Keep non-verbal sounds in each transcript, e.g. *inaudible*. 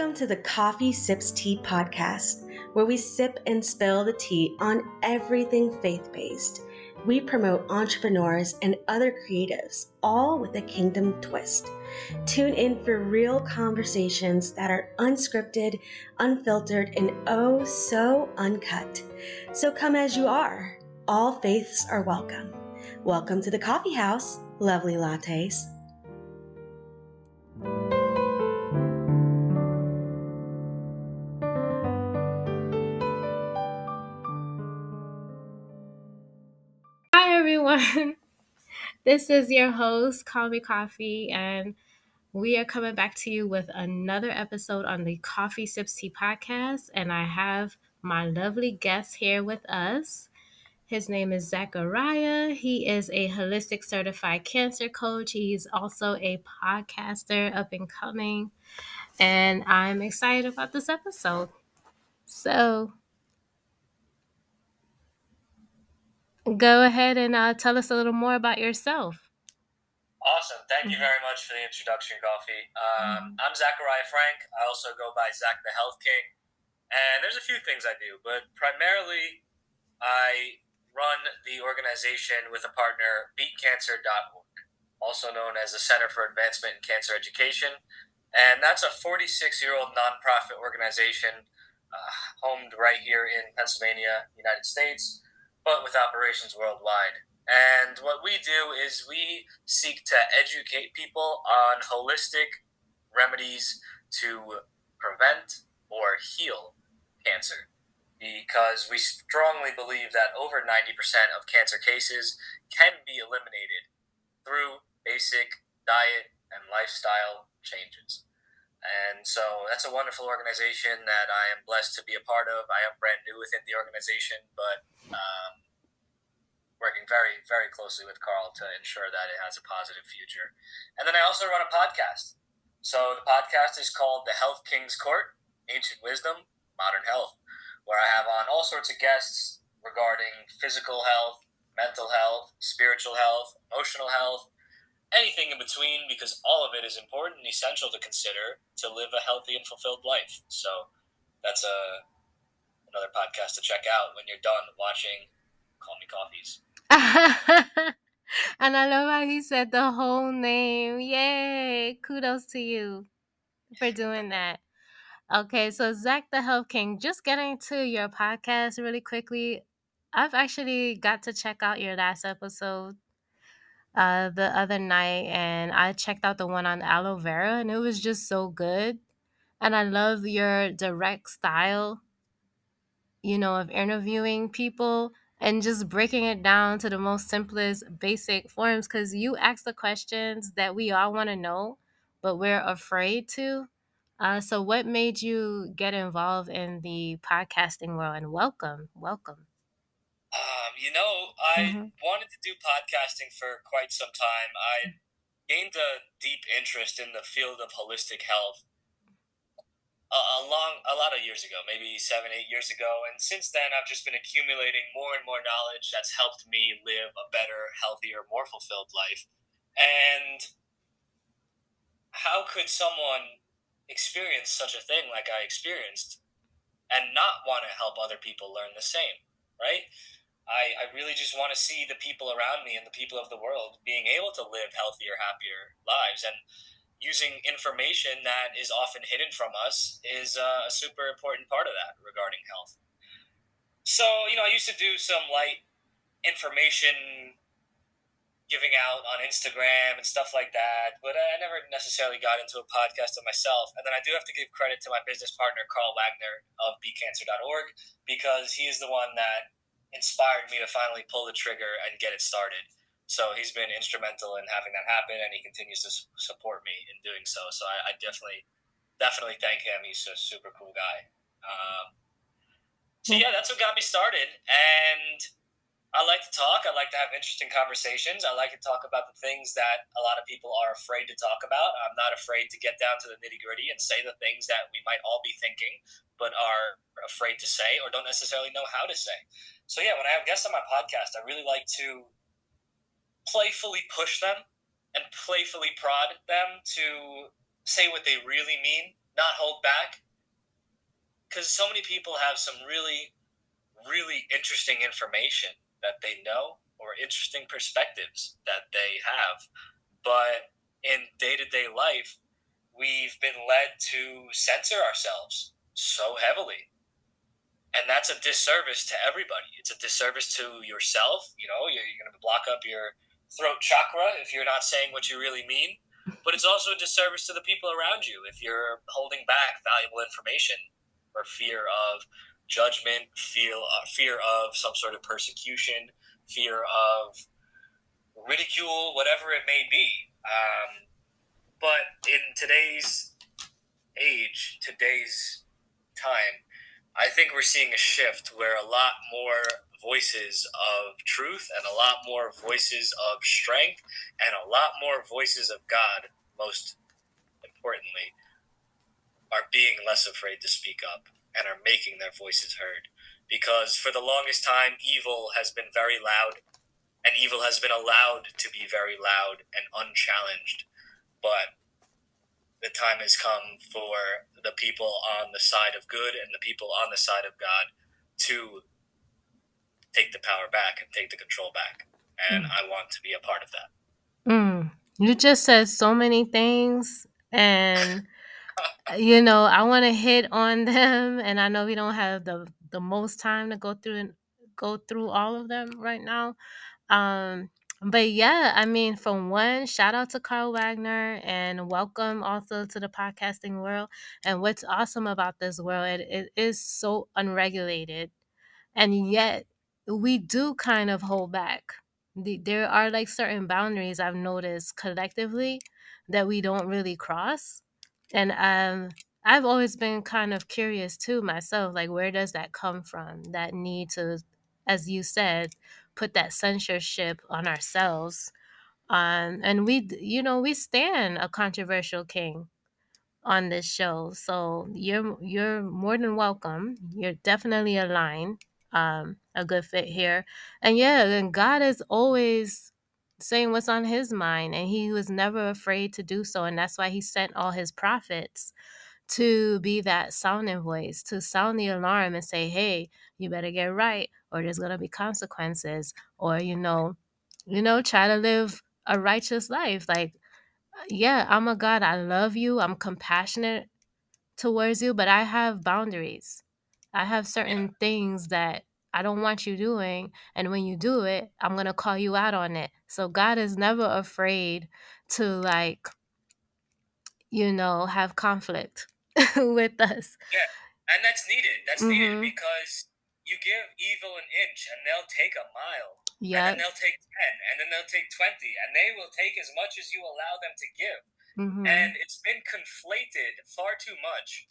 Welcome to the KoffeeSipsTea podcast, where we sip and spill the tea on everything faith based. We promote entrepreneurs and other creatives, all with a kingdom twist. Tune in for real conversations that are unscripted, unfiltered, and oh so uncut. So come as you are. All faiths are welcome. Welcome to the coffee house, lovely lattes. This is your host, Call Me Coffee, and we are coming back to you with another episode on the KoffeeSipsTea podcast. And I have my lovely guest here with us. His name is Zakariya. He is a holistic certified cancer coach. He's also a podcaster up and coming. And I'm excited about this episode. So, go ahead and uh, tell us a little more about yourself. Awesome. Thank you very much for the introduction, Coffee. Um, I'm Zakariya Frank. I also go by Zak the Health King. And there's a few things I do, but primarily I run the organization with a partner, beatcancer.org, also known as the Center for Advancement in Cancer Education. And that's a 46 year old nonprofit organization uh, homed right here in Pennsylvania, United States, but with operations worldwide. And what we do is we seek to educate people on holistic remedies to prevent or heal cancer. Because we strongly believe that over 90% of cancer cases can be eliminated through basic diet and lifestyle changes. And so that's a wonderful organization that I am blessed to be a part of. I am brand new within the organization, but um, working very, very closely with Carl to ensure that it has a positive future. And then I also run a podcast. So the podcast is called The Health King's Court Ancient Wisdom, Modern Health, where I have on all sorts of guests regarding physical health, mental health, spiritual health, emotional health, anything in between, because all of it is important and essential to consider to live a healthy and fulfilled life. So that's a another podcast to check out when you're done watching Call Me Coffees. *laughs* and I love how he said the whole name. Yay! Kudos to you for doing that. Okay, so Zak the Health King, just getting to your podcast really quickly. I've actually got to check out your last episode uh, the other night, and I checked out the one on aloe vera, and it was just so good. And I love your direct style, you know, of interviewing people and just breaking it down to the most simplest basic forms because you ask the questions that we all want to know but we're afraid to. Uh, so what made you get involved in the podcasting world? And welcome welcome um, you know i mm-hmm. wanted to do podcasting for quite some time i gained a deep interest in the field of holistic health a, long a lot of years ago, maybe seven, eight years ago, and since then I've just been accumulating more and more knowledge that's helped me live a better, healthier, more fulfilled life. And how could someone experience such a thing like I experienced and not want to help other people learn the same, right? I, I really just want to see the people around me and the people of the world being able to live healthier, happier lives. And using information that is often hidden from us is uh, a super important part of that regarding health. So, you know, I used to do some light information giving out on Instagram and stuff like that, but I never necessarily got into a podcast of myself. And then I do have to give credit to my business partner, Carl Wagner of beatcancer.org, because he is the one that inspired me to finally pull the trigger and get it started. So he's been instrumental in having that happen, and he continues to support me in doing so. So I, I definitely, definitely thank him. He's a super cool guy. Um, so yeah, that's what got me started, and I like to talk. I like to have interesting conversations. I like to talk about the things that a lot of people are afraid to talk about. I'm not afraid to get down to the nitty gritty and say the things that we might all be thinking, but are afraid to say or don't necessarily know how to say. So yeah, when I have guests on my podcast, I really like to playfully push them and playfully prod them to say what they really mean not hold back because so many people have some really, really interesting information that they know or interesting perspectives that they have. But in day to day life, we've been led to censor ourselves so heavily. And that's a disservice to everybody. It's a disservice to yourself. You know, you're, you're going to block up your throat chakra if you're not saying what you really mean. But it's also a disservice to the people around you if you're holding back valuable information or fear of judgment, feel uh, fear of some sort of persecution, fear of ridicule, whatever it may be. Um, but in today's age, today's time, I think we're seeing a shift where a lot more voices of truth and a lot more voices of strength and a lot more voices of God, most importantly, are being less afraid to speak up and are making their voices heard. Because for the longest time, evil has been very loud, and evil has been allowed to be very loud and unchallenged. But the time has come for the people on the side of good and the people on the side of God to take the power back and take the control back. And mm. I want to be a part of that. Mm. You just said so many things, and *laughs* you know, I want to hit on them, and I know we don't have the the most time to go through and go through all of them right now. Um, but yeah, I mean, for one, shout out to Carl Wagner and welcome also to the podcasting world. And what's awesome about this world, it, it is so unregulated, and yet we do kind of hold back. The, there are like certain boundaries I've noticed collectively that we don't really cross and um I've always been kind of curious too myself, like where does that come from? That need to, as you said, put that censorship on ourselves. Um, and we, you know, we stand a controversial king on this show, so you're you're more than welcome. You're definitely aligned, um, a good fit here, and yeah, and God is always saying what's on his mind and he was never afraid to do so and that's why he sent all his prophets to be that sounding voice to sound the alarm and say hey you better get right or there's going to be consequences or you know you know try to live a righteous life like uh, yeah i'm a god i love you i'm compassionate towards you but i have boundaries. I have certain things that I don't want you doing. And when you do it, I'm going to call you out on it. So God is never afraid to, like, you know, have conflict *laughs* with us. Yeah. And that's needed. That's mm-hmm. needed because you give evil an inch and they'll take a mile. Yeah. And then they'll take 10 and then they'll take 20 and they will take as much as you allow them to give. Mm-hmm. And it's been conflated far too much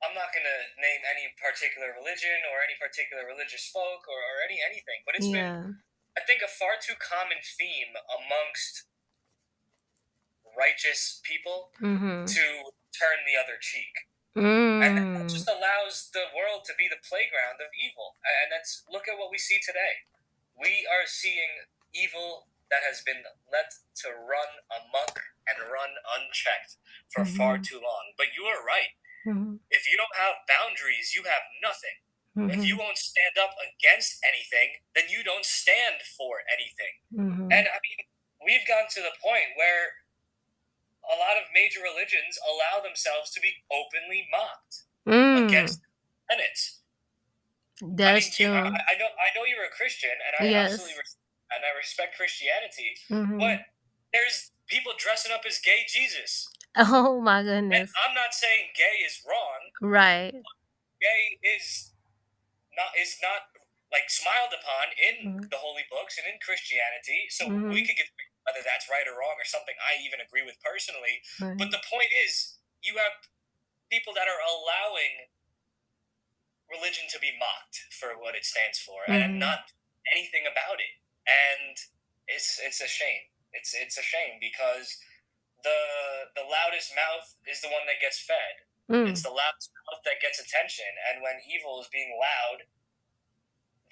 I'm not going to name any particular religion or any particular religious folk or, or any anything, but it's yeah. been, I think, a far too common theme amongst righteous people mm-hmm. to turn the other cheek. Mm. And that just allows the world to be the playground of evil. And that's look at what we see today. We are seeing evil that has been let to run amok and run unchecked for mm-hmm. far too long. But you are right Mm-hmm. If you don't have boundaries, you have nothing. Mm-hmm. If you won't stand up against anything, then you don't stand for anything. Mm-hmm. And I mean, we've gotten to the point where a lot of major religions allow themselves to be openly mocked mm. against tenets. That's I mean, true. You, I, I, know. I know you're a Christian, and I yes. absolutely res- and I respect Christianity. Mm-hmm. But there's people dressing up as gay Jesus. *laughs* Oh my goodness. And I'm not saying gay is wrong. Right. Gay is not is not like smiled upon in mm-hmm. the holy books and in Christianity. So mm-hmm. we could get whether that's right or wrong or something I even agree with personally. Right. But the point is you have people that are allowing religion to be mocked for what it stands for mm-hmm. and not anything about it. And it's it's a shame. It's it's a shame because the the loudest mouth is the one that gets fed. Mm. It's the loudest mouth that gets attention, and when evil is being loud,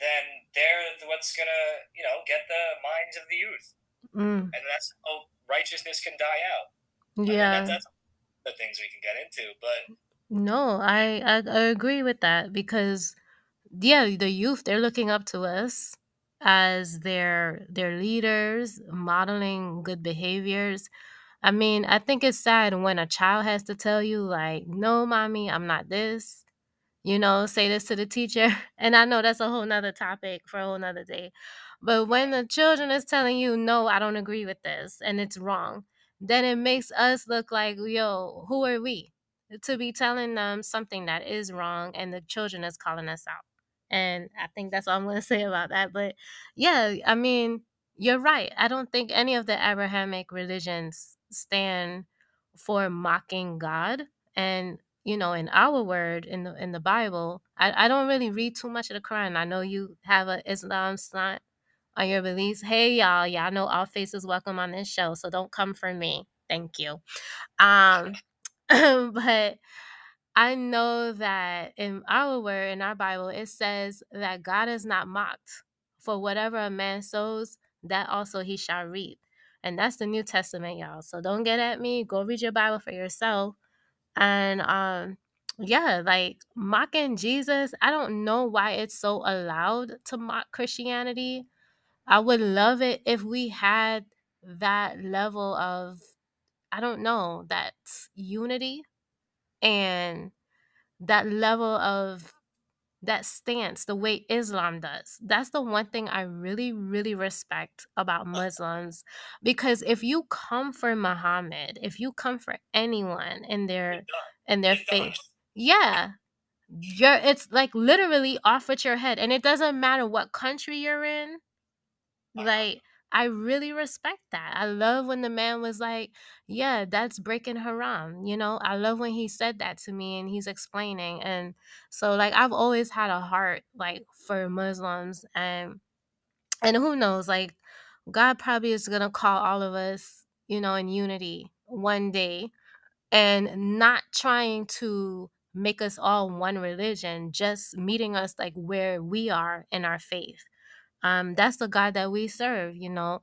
then they're what's gonna you know get the minds of the youth, mm. and that's how righteousness can die out. Yeah, I mean, that, that's the things we can get into. But no, I, I I agree with that because yeah, the youth they're looking up to us as their their leaders, modeling good behaviors. I mean, I think it's sad when a child has to tell you like, "No, mommy, I'm not this." You know, say this to the teacher. *laughs* And I know that's a whole nother topic for a whole nother day. But when the children is telling you, "No, I don't agree with this," and it's wrong, then it makes us look like, "Yo, who are we?" to be telling them something that is wrong and the children is calling us out. And I think that's all I'm going *laughs* to say about that. But yeah, I mean, you're right. I don't think any of the Abrahamic religions stand for mocking God. And you know, in our word in the in the Bible, I, I don't really read too much of the Quran. I know you have a Islam slant on your beliefs. Hey y'all, y'all know all faces welcome on this show, so don't come for me. Thank you. Um *clears throat* but I know that in our word, in our Bible, it says that God is not mocked. For whatever a man sows, that also he shall reap. And that's the New Testament, y'all. So don't get at me. Go read your Bible for yourself. And um, yeah, like mocking Jesus, I don't know why it's so allowed to mock Christianity. I would love it if we had that level of, I don't know, that unity and that level of that stance the way Islam does. That's the one thing I really, really respect about Muslims. Because if you come for Muhammad, if you come for anyone in their in their faith, yeah. You're it's like literally off with your head. And it doesn't matter what country you're in. Like I really respect that. I love when the man was like, Yeah, that's breaking haram. You know, I love when he said that to me and he's explaining. And so like I've always had a heart like for Muslims and and who knows, like God probably is gonna call all of us, you know, in unity one day and not trying to make us all one religion, just meeting us like where we are in our faith. Um, that's the God that we serve, you know.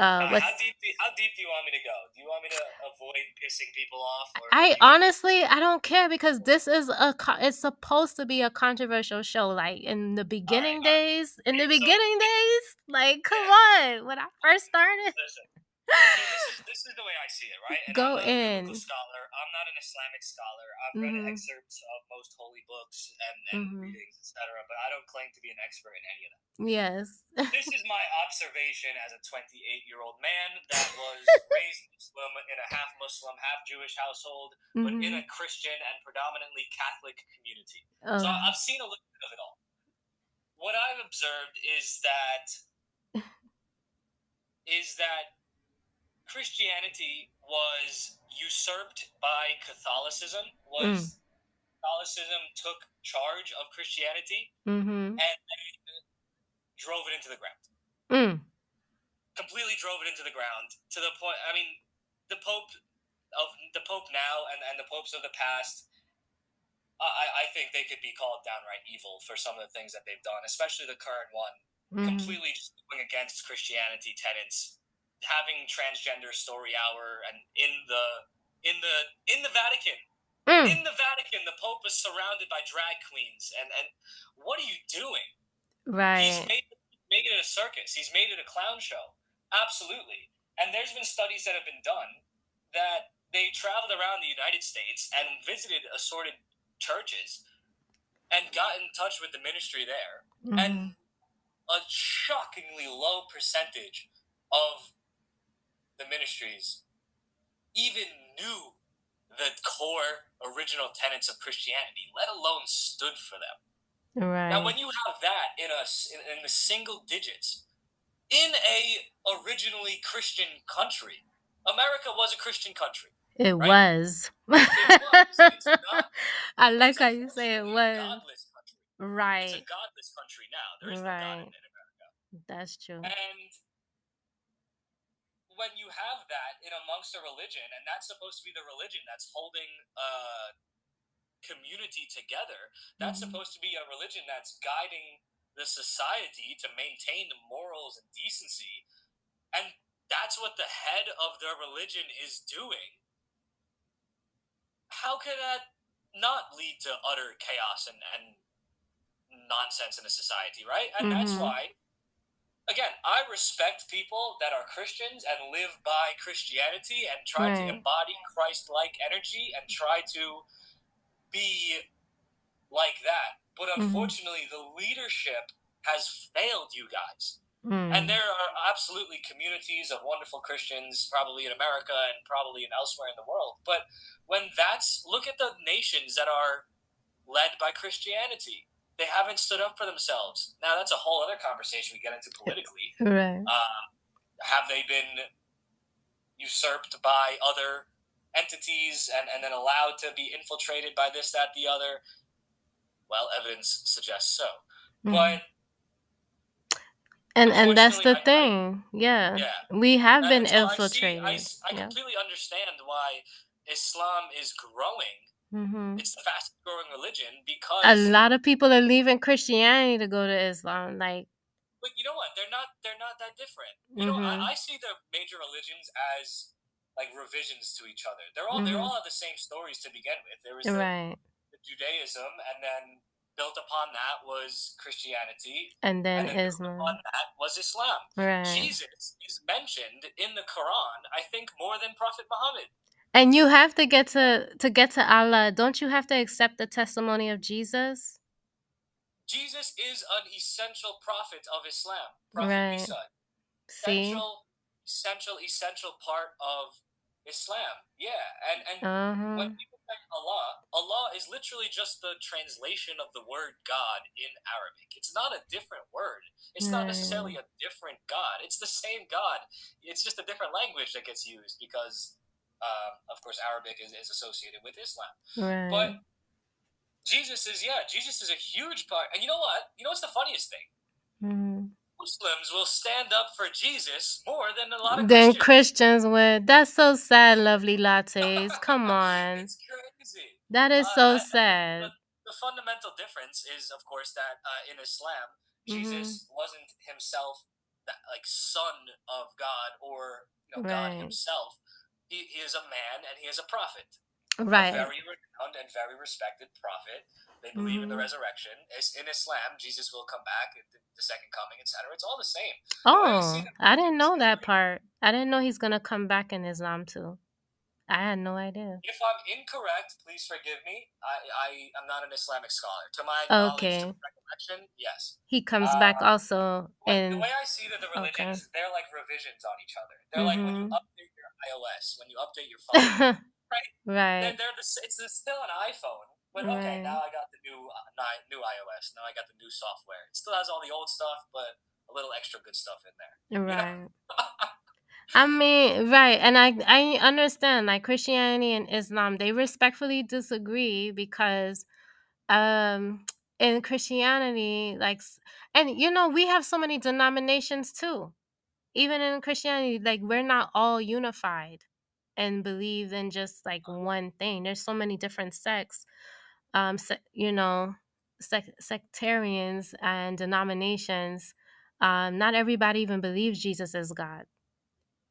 Uh, how deep? Do, how deep do you want me to go? Do you want me to avoid pissing people off? I honestly, I don't care because this is a. It's supposed to be a controversial show. Like in the beginning right, days, in the so, beginning days, like come yeah. on, when I first started. Listen, this, is, this is the way I see it, right? And Go I'm in. scholar. I'm not an Islamic scholar. I've mm-hmm. read excerpts of most holy books and, and mm-hmm. readings, etc. But I don't claim to be an expert in any of them. Yes. this is my *laughs* observation as a 28 year old man that was *laughs* raised Muslim in a half Muslim, half Jewish household, mm-hmm. but in a mm-hmm. Christian and predominantly Catholic community. Oh. So I've seen a little bit of it all. What I've observed is that *laughs* is that Christianity was usurped by Catholicism. Was mm. Catholicism took charge of Christianity mm-hmm. and drove it into the ground. Mm. Completely drove it into the ground to the point. I mean, the Pope of the Pope now and, and the popes of the past. I, I think they could be called downright evil for some of the things that they've done, especially the current one, mm-hmm. completely just going against Christianity tenets having transgender story hour and in the in the in the Vatican. Mm. In the Vatican, the Pope is surrounded by drag queens, and and what are you doing? Right. He's made, made it a circus. He's made it a clown show. Absolutely. And there's been studies that have been done that they traveled around the United States and visited assorted churches and got in touch with the ministry there. Mm-hmm. And a shockingly low percentage of the ministries even knew the core original tenets of Christianity, let alone stood for them. Right. Now, when you have that in us in, in the single digits in a originally Christian country, America was a Christian country. It right? was. it was. Not, *laughs* I like how you say it was. Right. It's a godless country now. There is right. no God in America. That's true. And when you have that in amongst a religion, and that's supposed to be the religion that's holding a community together, that's mm-hmm. supposed to be a religion that's guiding the society to maintain the morals and decency, and that's what the head of their religion is doing. how could that not lead to utter chaos and, and nonsense in a society, right? And mm-hmm. that's why, again, I respect people that are Christians and live by Christianity and try right. to embody Christ like energy and try to be like that. But mm-hmm. unfortunately, mm-hmm. the leadership has failed you guys. Mm. And there are absolutely communities of wonderful Christians, probably in America and probably in elsewhere in the world. But when that's look at the nations that are led by Christianity, they haven't stood up for themselves. Now that's a whole other conversation we get into politically. Right? Uh, have they been usurped by other entities and, and then allowed to be infiltrated by this, that, the other? Well, evidence suggests so. Mm. But and and that's the I, thing. I, yeah. yeah. We have been infiltrated. I, see, I, I yeah. completely understand why Islam is growing. Mm-hmm. It's the fastest growing religion because a lot of people are leaving Christianity to go to Islam. Like, but you know what? They're not. They're not that different. You mm-hmm. know, I, see the major religions as like revisions to each other. They're all. Mm-hmm. They all have the same stories to begin with. There was the, right. the Judaism, and then built upon that was Christianity, and then, and then Islam. Upon that was Islam. Right. Jesus is mentioned in the Quran, I think, more than Prophet Muhammad. And you have to get to to get to Allah. Don't you have to accept the testimony of Jesus? Jesus is an essential prophet of Islam. Prophet right. Isa. Essential, See? essential, essential part of Islam. Yeah, and and uh-huh. when people say Allah, Allah is literally just the translation of the word God in Arabic. It's not a different word. It's not necessarily a different God. It's the same God. It's just a different language that gets used because, um, of course, Arabic is, is associated with Islam. Right. But Jesus is, yeah, Jesus is a huge part. And you know what? You know what's the funniest thing? Mm-hmm. Muslims will stand up for Jesus more than a lot of than Christians. Christians would. That's so sad, lovely lattes. *laughs* Come on. it's crazy. That is uh, so sad. The, the, fundamental difference is, of course, that uh, in Islam, Jesus mm-hmm. wasn't himself that like son of God or you know, right. God himself. He, he is a man and he is a prophet. Right. A very renowned and very respected prophet they believe mm-hmm. in the mm-hmm. resurrection. In Islam, Jesus will come back, the second coming, etc. It's all the same. Oh, I didn't know that part. I didn't know he's gonna come back in Islam too. I had no idea. If I'm incorrect, please forgive me. I, I am not an Islamic scholar. To my okay. recollection, yes. He comes uh, back also. And the way I see that the religions, okay. they're like revisions on each other. They're mm-hmm. like when you mm-hmm. update iOS, when you update your phone, *laughs* right? Right. They're, they're the, it's still an iPhone, but okay, now I got the new uh, new iOS. Now I got the new software. It still has all the old stuff, but a little extra good stuff in there. Right. *laughs* I mean, right, and I I understand like Christianity and Islam they respectfully disagree because um in Christianity like and you know we have so many denominations too. Even in Christianity like we're not all unified and believe in just like one thing. There's so many different sects um, se- you know, sec- sectarians and denominations, um, not everybody even believes Jesus is God.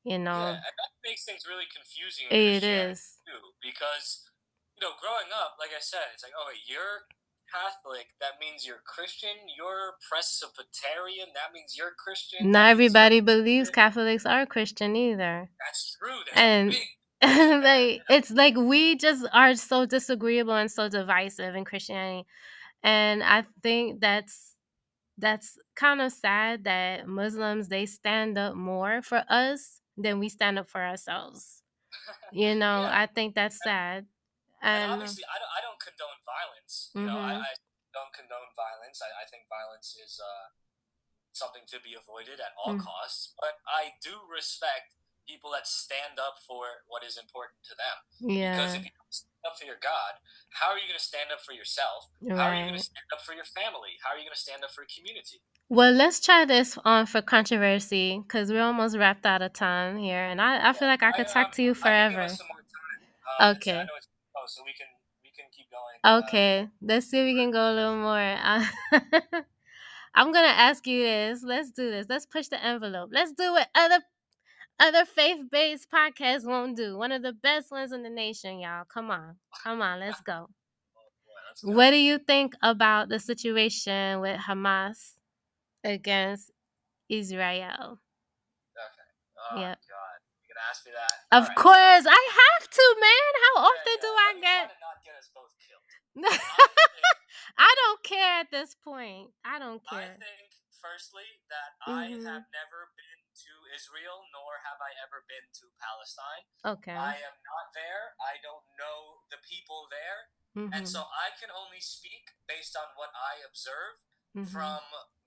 You know, yeah, that makes things really confusing. It is too, because you know, growing up, like I said, it's like, oh, you're Catholic, that means you're Christian. You're Presbyterian, that means you're Christian. Not everybody believes Catholics are Christian either. That's true. That's and *laughs* like it's like we just are so disagreeable and so divisive in Christianity. And I think that's that's kind of sad that Muslims they stand up more for us than we stand up for ourselves. *laughs* You know, yeah. I think that's sad. And, and obviously, I don't, I don't condone violence. You mm-hmm. know, I, mm-hmm. I, don't condone violence. I, I think violence is uh, something to be avoided at all mm-hmm. costs. But I do respect people that stand up for what is important to them. Yeah. Because if you stand up for your God, how are you going to stand up for yourself? Right. How are you going to stand up for your family? How are you going to stand up for a community? Well, let's try this on for controversy because we're almost wrapped out of time here, and I, I feel like I could I, talk um, to you forever. Um, okay. So we can we can keep going. Uh, okay, uh, let's see if we can go a little more. *laughs* I'm gonna ask you this. Let's do this. Let's push the envelope. Let's do it. Other other faith-based podcasts won't do. One of the best ones in the nation, y'all. Come on. Come on, let's go. *laughs* Oh, What do you think about the situation with Hamas against Israel? Oh Yep. God, ask me that? Of Alright. course, I have to, man. How Yeah, often yeah, do I get get us both killed. *laughs* I don't care at this point. I don't care. I think, firstly, that I Mhm. have never been to Israel, nor have I ever been to Palestine. Okay. I am not there. I don't know the people there, Mhm. and so I can only speak based on what I observe Mhm. from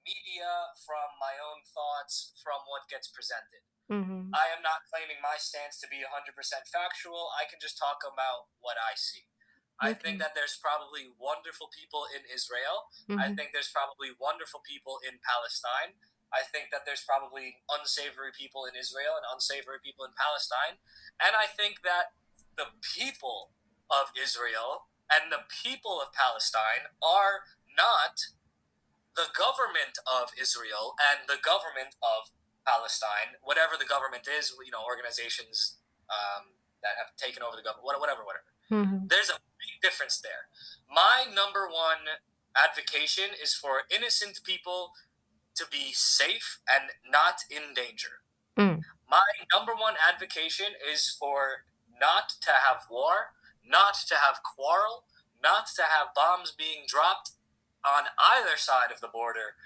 media, from my own thoughts, from what gets presented. Mhm. I am not claiming my stance to be 100% factual. I can just talk about what I see. I think that there's probably wonderful people in Israel. I Mhm. think there's probably wonderful people in Palestine. I think that there's probably unsavory people in Israel and unsavory people in Palestine. And I think that the people of Israel and the people of Palestine are not the government of Israel and the government of Palestine, whatever the government is, you know, organizations um, that have taken over the government, whatever, whatever. Mhm. There's a big difference there. My number one advocation is for innocent people to be safe and not in danger. Mm. My number one advocation is for not to have war, not to have quarrel, not to have bombs being dropped on either side of the border.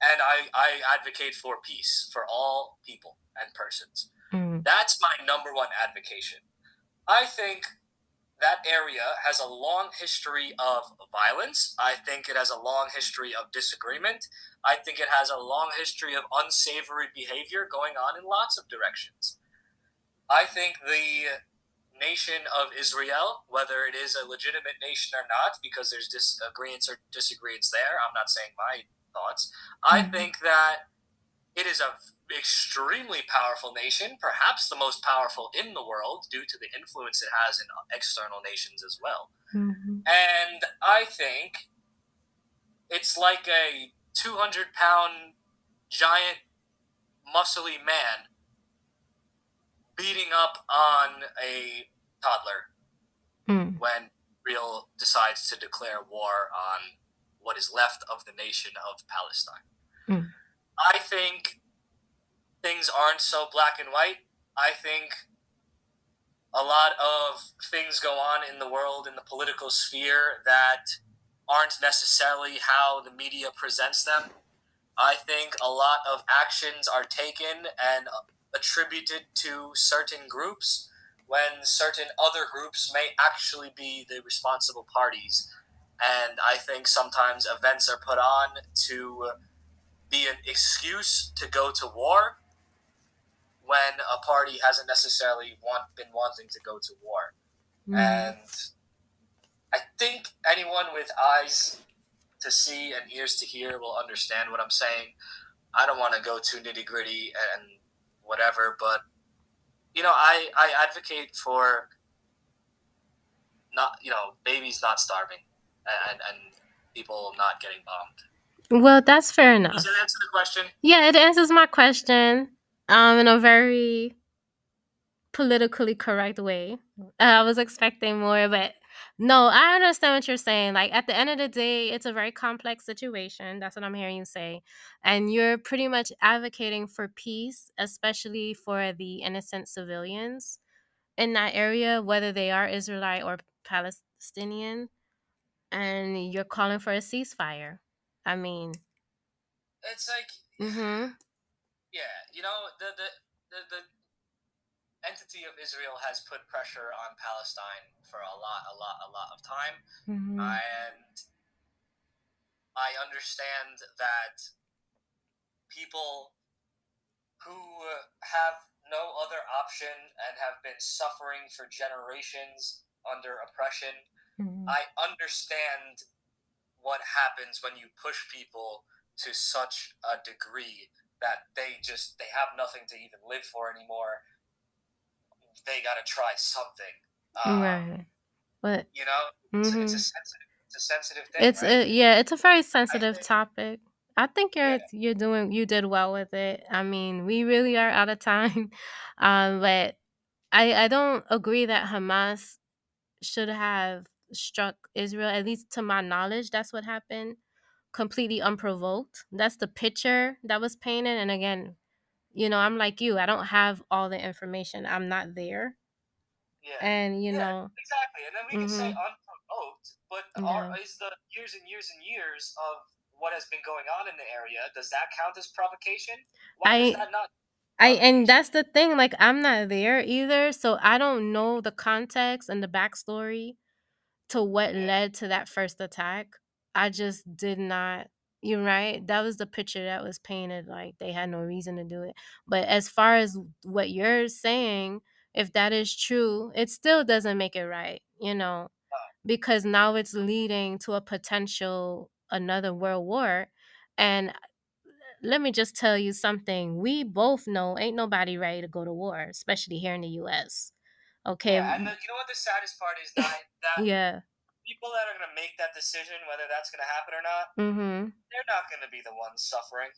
And I, I advocate for peace for all people and persons. Mhm. That's my number one advocation. I think that area has a long history of violence. I think it has a long history of disagreement. I think it has a long history of unsavory behavior going on in lots of directions. I think the nation of Israel, whether it is a legitimate nation or not, because there's disagreements or disagreements there, I'm not saying my thoughts. I Mhm. think that it is a extremely powerful nation, perhaps the most powerful in the world due to the influence it has in external nations as well. Mhm. And I think it's like a 200 pound giant muscly man beating up on a toddler Mm. when Israel decides to declare war on what is left of the nation of Palestine. Mm. I think things aren't so black and white. I think a lot of things go on in the world, in the political sphere, that aren't necessarily how the media presents them. I think a lot of actions are taken and attributed to certain groups when certain other groups may actually be the responsible parties. And I think sometimes events are put on to be an excuse to go to war when a party hasn't necessarily want, been wanting to go to war. Mhm. And I think anyone with eyes to see and ears to hear will understand what I'm saying. I don't want to go too nitty gritty and whatever, but you know, I, I advocate for not you know babies not starving and and people not getting bombed. Well, that's fair enough. Does that answer the question? Yeah, it answers my question um in a very politically correct way. Uh, I was expecting more, but no, I understand what you're saying. Like at the end of the day, it's a very complex situation. That's what I'm hearing you say. And you're pretty much advocating for peace, especially for the innocent civilians in that area, whether they are Israelite or Palestinian. And you're calling for a ceasefire. I mean, It's like mm-hmm. yeah, you know the the the, the entity of Israel has put pressure on Palestine for a lot, a lot, a lot of time, Mm-hmm. and I understand that people who have no other option and have been suffering for generations under oppression, Mm-hmm. I understand what happens when you push people to such a degree that they just they have nothing to even live for anymore. They got to try something. Um, right. But You know, it's, mhm. it's a sensitive, it's a sensitive thing. it's right? a, yeah, it's a very sensitive think- topic. I think you're yeah. you're doing you did well with it. I mean, we really are out of time, *laughs* um, but I I don't agree that Hamas should have struck Israel. At least to my knowledge, that's what happened, completely unprovoked. That's the picture that was painted. And again, you know, I'm like you. I don't have all the information. I'm not there. Yeah. And you yeah, know exactly. And then we can mm-hmm. say unprovoked, but yeah. are, is the years and years and years of what has been going on in the area, does that count as provocation? Why I, that not? I and that's the thing. Like I'm not there either, so I don't know the context and the backstory to what led to that first attack. I just did not. You're right. That was the picture that was painted. Like they had no reason to do it. But as far as what you're saying, if that is true, it still doesn't make it right. You know, because now it's leading to a potential another world war. And uh, let me just tell you something. We both know ain't nobody ready to go to war, especially here in the US. Okay. Yeah, and the, you know what the saddest part is that, that *laughs* yeah. People that are going to make that decision, whether that's going to happen or not, mm-hmm. they're not going to be the ones suffering.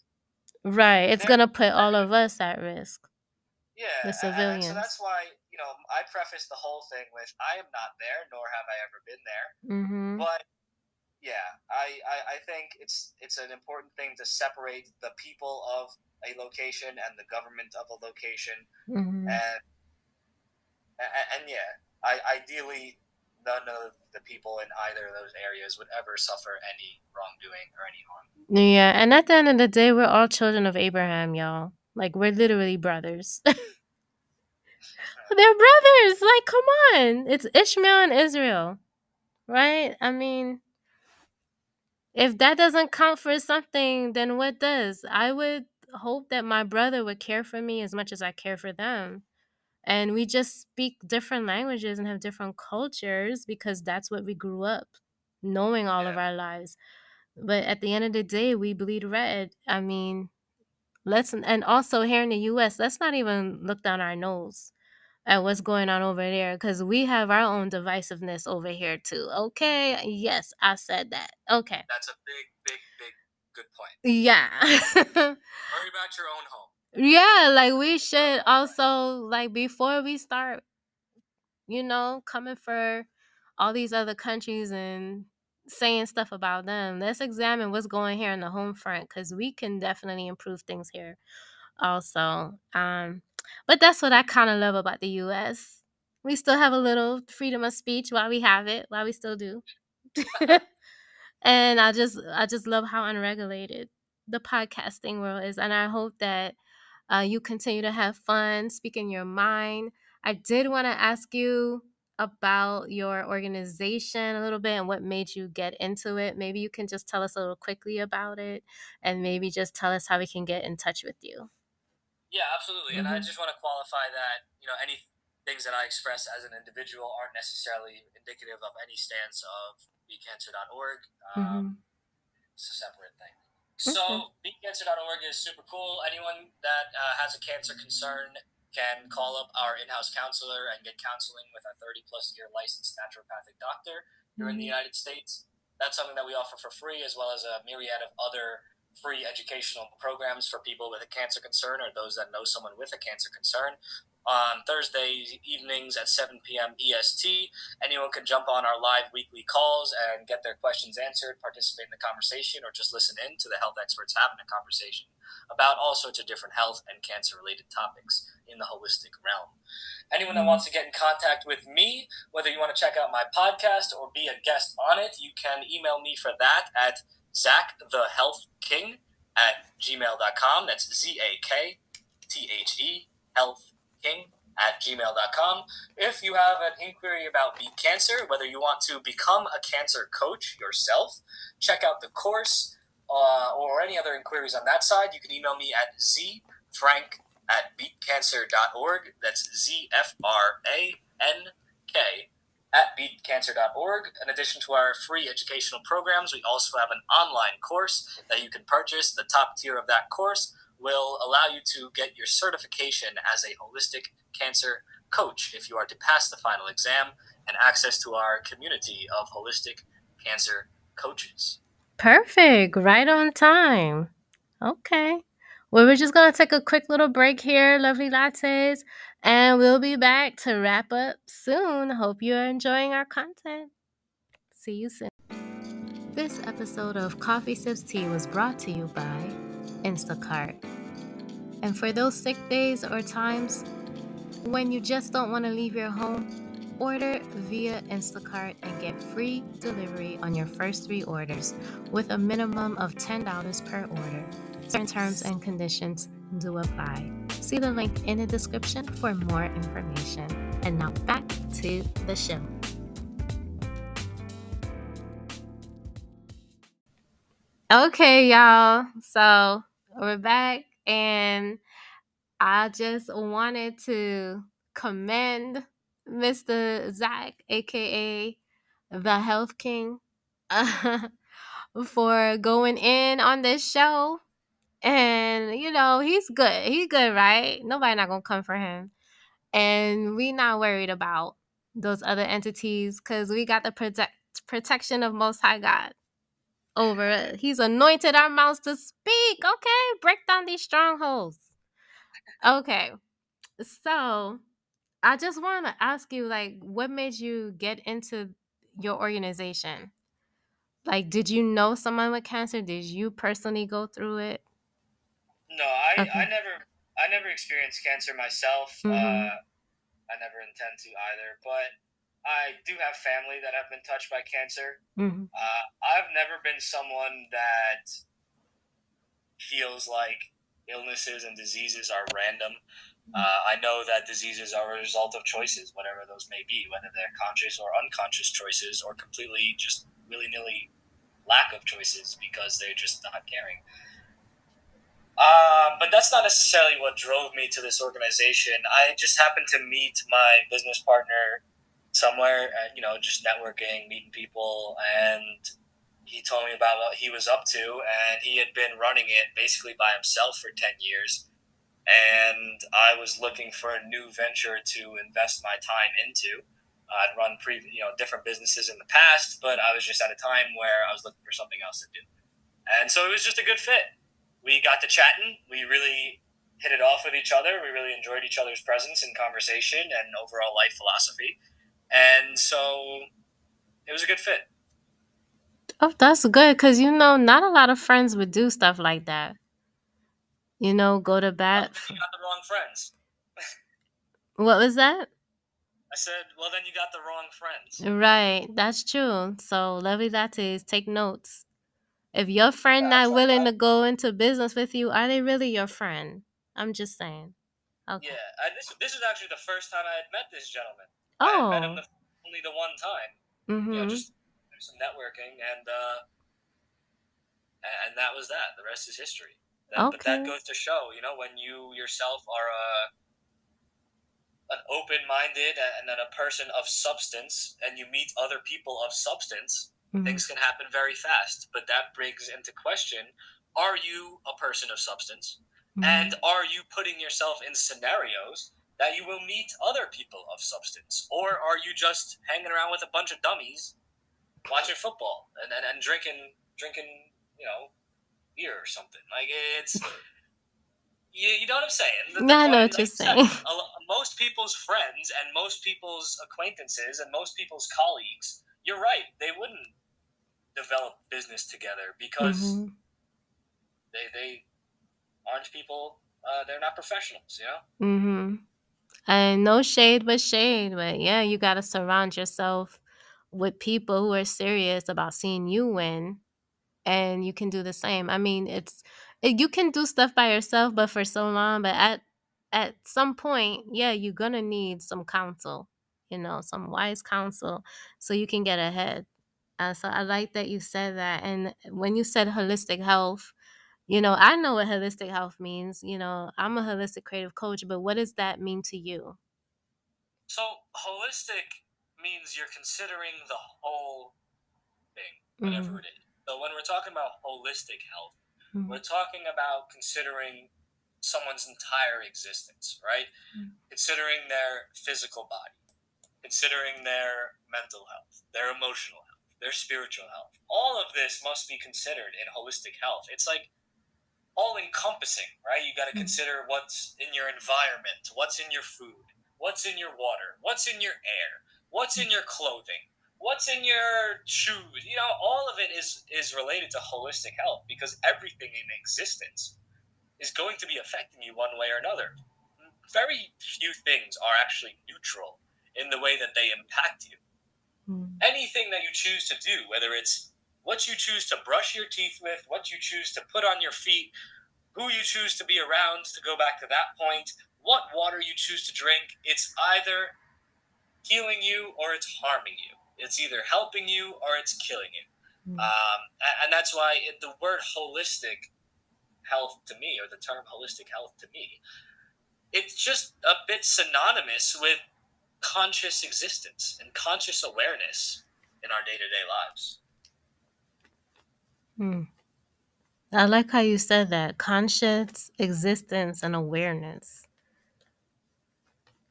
Right. It's going to put all of us at risk. Yeah. The civilians. so that's why, you know, I preface the whole thing with I am not there, nor have I ever been there. Mm-hmm. But yeah, I, I, I think it's it's an important thing to separate the people of a location and the government of a location, mm-hmm. and, and, and yeah, I ideally none of the people in either of those areas would ever suffer any wrongdoing or any harm. Yeah, and at the end of the day, we're all children of Abraham, y'all. Like we're literally brothers. *laughs* They're brothers. Like, come on. It's Ishmael and Israel. Right? I mean, if that doesn't count for something, then what does? I would hope that my brother would care for me as much as I care for them. And we just speak different languages and have different cultures because that's what we grew up knowing all yeah. of our lives. But at the end of the day, we bleed red. I mean, let's, and also here in the US, let's not even look down our nose at what's going on over there because we have our own divisiveness over here too. Okay. Yes, I said that. Okay. That's a big, big, big good point. Yeah. *laughs* Worry about your own home. Yeah, like we should also like before we start, you know, coming for all these other countries and saying stuff about them. Let's examine what's going here in the home front because we can definitely improve things here also. Um, but that's what I kind of love about the US. We still have a little freedom of speech while we have it, while we still do. *laughs* and I just I just love how unregulated the podcasting world is and I hope that uh, you continue to have fun, speaking your mind. I did want to ask you about your organization a little bit and what made you get into it. Maybe you can just tell us a little quickly about it and maybe just tell us how we can get in touch with you. Yeah, absolutely. Mm-hmm. And I mm-hmm. just want to qualify that, you know, any things that I express as an individual aren't necessarily indicative of any stance of beatcancer.org. Um, mm-hmm. It's a separate thing. So, beatcancer.org is super cool. Anyone that uh, has a cancer concern can call up our in-house counselor and get counseling with our 30 plus year licensed naturopathic doctor here mm-hmm. in the mm-hmm. United States. That's something that we offer for free, as well as a myriad of other free educational programs for people with a cancer concern or those that know someone with a cancer concern. On Thursday evenings at 7 p.m. EST, anyone can jump on our live weekly calls and get their questions answered, participate in the conversation, or just listen in to the health experts having a conversation about all sorts of different health and cancer related topics in the holistic realm. Anyone that wants to get in contact with me, whether you want to check out my podcast or be a guest on it, you can email me for that at Zak the Health King at gmail.com. That's Z A K T H E Health King at gmail.com. If you have an inquiry about beat cancer, whether you want to become a cancer coach yourself, check out the course uh, or any other inquiries on that side, you can email me at zfrank at beatcancer.org. That's Z F R A N K at beatcancer.org. In addition to our free educational programs, we also have an online course that you can purchase. The top tier of that course will allow you to get your certification as a holistic cancer coach if you are to pass the final exam and access to our community of holistic cancer coaches. Perfect. Right on time. Okay. Well, we're just going to take a quick little break here, lovely lattes, and we'll be back to wrap up soon. Hope you're enjoying our content. See you soon. This episode of KoffeeSipsTea was brought to you by Instacart. And for those sick days or times when you just don't want to leave your home, Order via Instacart and get free delivery on your first three orders with a minimum of $10 per order. Certain terms and conditions do apply. See the link in the description for more information. And now back to the show. Okay, y'all. So we're back, and I just wanted to commend Mr. Zak, aka the Health King, *laughs* for going in on this show. And you know, he's good. He's good, right? Nobody not gonna come for him. And we not worried about those other entities because we got the protect protection of Most High God over. He's anointed our mouths to speak. Okay, break down these strongholds. Okay, so I just want to ask you, like, what made you get into your organization? Like, did you know someone with cancer? Did you personally go through it? No, I, okay. I never I never experienced cancer myself. Mm-hmm. Uh, I never intend to either, but I do have family that have been touched by cancer. Mm-hmm. Uh, I've never been someone that feels like illnesses and diseases are random. Uh, I know that diseases are a result of choices, whatever those may be, whether they're conscious or unconscious choices, or completely just willy nilly lack of choices because they're just not caring. Um, but that's not necessarily what drove me to this organization. I just happened to meet my business partner somewhere, and, you know, just networking, meeting people, and he told me about what he was up to, and he had been running it basically by himself for 10 years and I was looking for a new venture to invest my time into. I'd run pre, you know, different businesses in the past, but I was just at a time where I was looking for something else to do, and so it was just a good fit. We got to chatting. We really hit it off with each other. We really enjoyed each other's presence and conversation and overall life philosophy, and so it was a good fit. Oh, that's good because you know, not a lot of friends would do stuff like that. You know, go to bat. Well, you got the wrong friends. *laughs* what was that? I said, well, then you got the wrong friends. Right, that's true. So, lovely lattes, take notes. If your friend yeah, not willing to go into business with you, are they really your friend? I'm just saying. Okay. Yeah, I, this this is actually the first time I had met this gentleman. Oh, I met him the, only the one time. Mm-hmm. You know, mm-hmm. just some networking, and uh, and that was that. The rest is history. That, okay. But that goes to show, you know, when you yourself are a an open-minded and then a person of substance, and you meet other people of substance, mm-hmm. things can happen very fast. But that brings into question: Are you a person of substance? Mm-hmm. And are you putting yourself in scenarios that you will meet other people of substance? Or are you just hanging around with a bunch of dummies watching football and, and, and drinking drinking, you know, beer or something. Like it's you, you know what I'm saying? The, the I know what you're saying. most people's friends and most people's acquaintances and most people's colleagues, you're right, they wouldn't develop business together because mm-hmm. they they aren't people. Uh, they're not professionals, you know. Mm-hmm. And no shade, but shade. But yeah, you got to surround yourself with people who are serious about seeing you win and you can do the same. I mean, it's eh, you can do stuff by yourself, but for so long, but at at some point, yeah, you're gonna need some counsel, you know, some wise counsel, so you can get ahead. Uh, so I like that you said that. And when you said holistic health, you know, I know what holistic health means. You know, I'm a holistic creative coach, but what does that mean to you? So holistic means you're considering the whole thing, whatever mm-hmm. it is. So when we're talking about holistic health, mm-hmm. we're talking about considering someone's entire existence, right? Mm-hmm. Considering their physical body, considering their mental health, their emotional health, their spiritual health. All of this must be considered in holistic health. It's like all encompassing, right? You got to mm-hmm. consider what's in your environment, what's in your food, what's in your water, what's in your air, what's in your clothing, what's in your shoes. You know, all of it is is related to holistic health because everything in existence is going to be affecting you one way or another. Very few things are actually neutral in the way that they impact you. Mm. Anything that you choose to do, whether it's what you choose to brush your teeth with, what you choose to put on your feet, who you choose to be around, to go back to that point, what water you choose to drink, it's either healing you or it's harming you. It's either helping you or it's killing you. Mm. Um, and that's why it, the word holistic health to me, or the term holistic health to me, it's just a bit synonymous with conscious existence and conscious awareness in our day to day lives. Hmm. I like how you said that conscious existence and awareness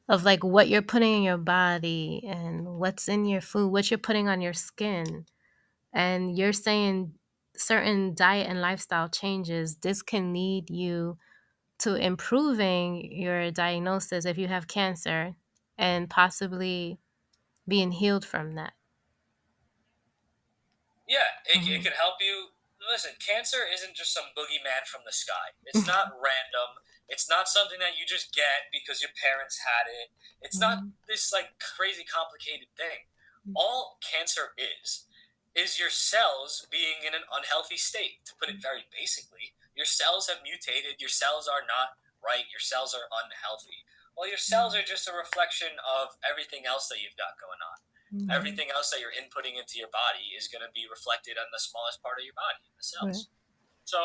of like what you're putting in your body and what's in your food, what you're putting on your skin. And you're saying certain diet and lifestyle changes, this can lead you to improving your diagnosis if you have cancer and possibly being healed from that. Yeah, it, it can help you. Listen, cancer isn't just some boogeyman from the sky. It's not *laughs* random. It's not something that you just get because your parents had it. It's mm-hmm. not this like crazy complicated thing. Mm-hmm. All cancer is is your cells being in an unhealthy state. To put it very basically, your cells have mutated. Your cells are not right. Your cells are unhealthy. Well, your cells are just a reflection of everything else that you've got going on. Mm-hmm. Everything else that you're inputting into your body is going to be reflected on the smallest part of your body, the cells. Right. So,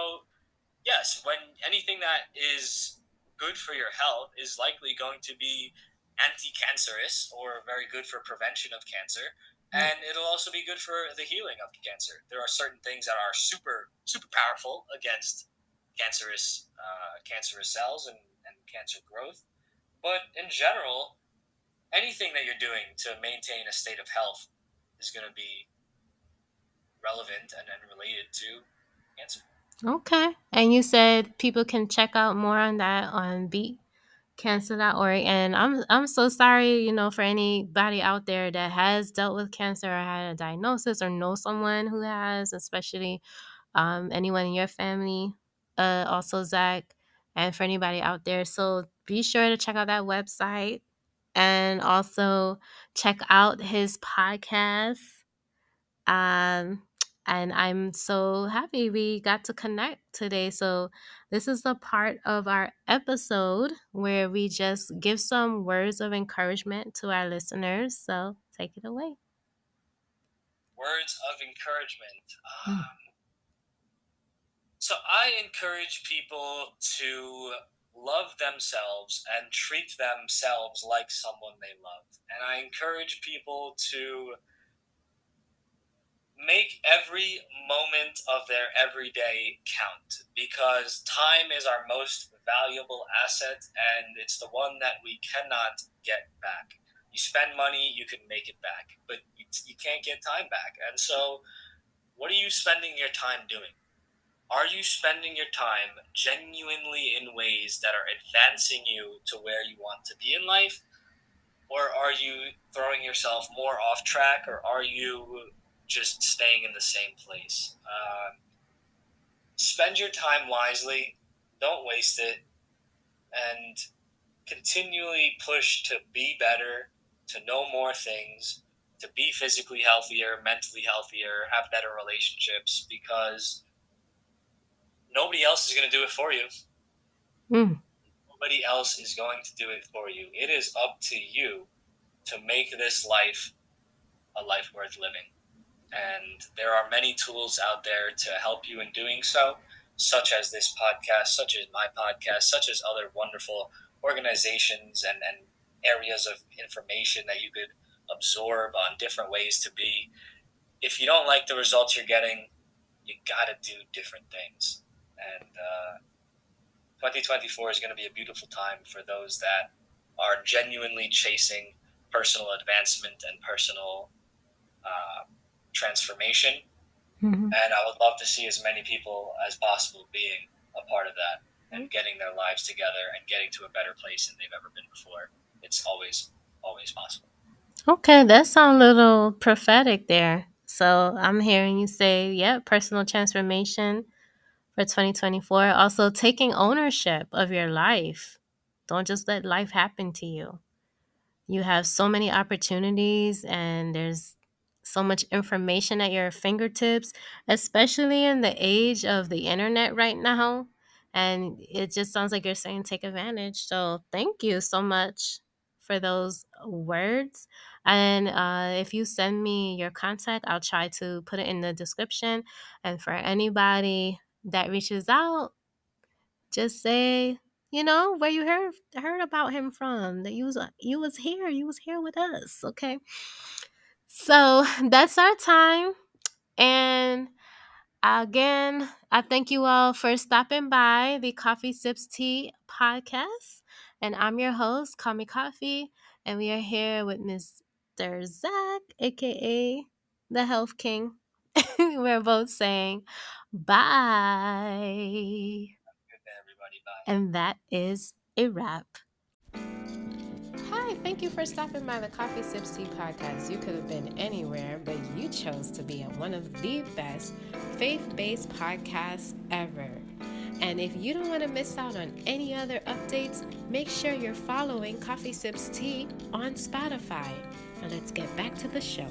yes, when anything that is good for your health is likely going to be anti-cancerous or very good for prevention of cancer and it'll also be good for the healing of cancer there are certain things that are super super powerful against cancerous uh, cancerous cells and, and cancer growth but in general, anything that you're doing to maintain a state of health is going to be relevant and, and related to cancer. Okay. And you said people can check out more on that on beatcancer.org. And I'm I'm so sorry, you know, for anybody out there that has dealt with cancer or had a diagnosis or know someone who has, especially um, anyone in your family. Uh, also, Zak, and for anybody out there. So be sure to check out that website and also check out his podcast. Um, and I'm so happy we got to connect today. So, this is the part of our episode where we just give some words of encouragement to our listeners. So, take it away. Words of encouragement. Hmm. Um, so, I encourage people to love themselves and treat themselves like someone they love. And I encourage people to make every moment of their everyday count because time is our most valuable asset and it's the one that we cannot get back. You spend money, you can make it back, but you, you can't get time back. And so, what are you spending your time doing? Are you spending your time genuinely in ways that are advancing you to where you want to be in life? Or are you throwing yourself more off track, or are you just staying in the same place? Uh, spend your time wisely, don't waste it, and continually push to be better, to know more things, to be physically healthier, mentally healthier, have better relationships, because nobody else is going to do it for you. Mm. Nobody else is going to do it for you. It is up to you to make this life a life worth living. And there are many tools out there to help you in doing so, such as this podcast, such as my podcast, such as other wonderful organizations and, and areas of information that you could absorb on different ways to be. If you don't like the results you're getting, you got to do different things and uh, 2024 is going to be a beautiful time for those that are genuinely chasing personal advancement and personal uh, transformation. Mm-hmm. And I would love to see as many people as possible being a part of that and getting their lives together and getting to a better place than they've ever been before. It's always, always possible. Okay, that sounds a little prophetic there. So I'm hearing you say, yeah, personal transformation for 2024. Also, taking ownership of your life. Don't just let life happen to you. You have so many opportunities, and there's so much information at your fingertips, especially in the age of the internet right now. And it just sounds like you're saying take advantage. So, thank you so much for those words. And uh, if you send me your contact, I'll try to put it in the description. And for anybody that reaches out, just say, you know, where you heard heard about him from. That you was uh, you was here, you was here with us. Okay. So *laughs* that's our time. And again, I thank you all for stopping by the KoffeeSipsTea podcast. And I'm your host, Call Me Coffee. And we are here with Mr. Zak, aka the Health King. *laughs* We're both saying bye. And that is a wrap. Hi, thank you for stopping by the KoffeeSipsTea podcast. You could have been anywhere, but you chose to be at one of the best faith based podcasts ever. And if you don't want to miss out on any other updates, make sure you're following KoffeeSipsTea on Spotify. Now let's get back to the show.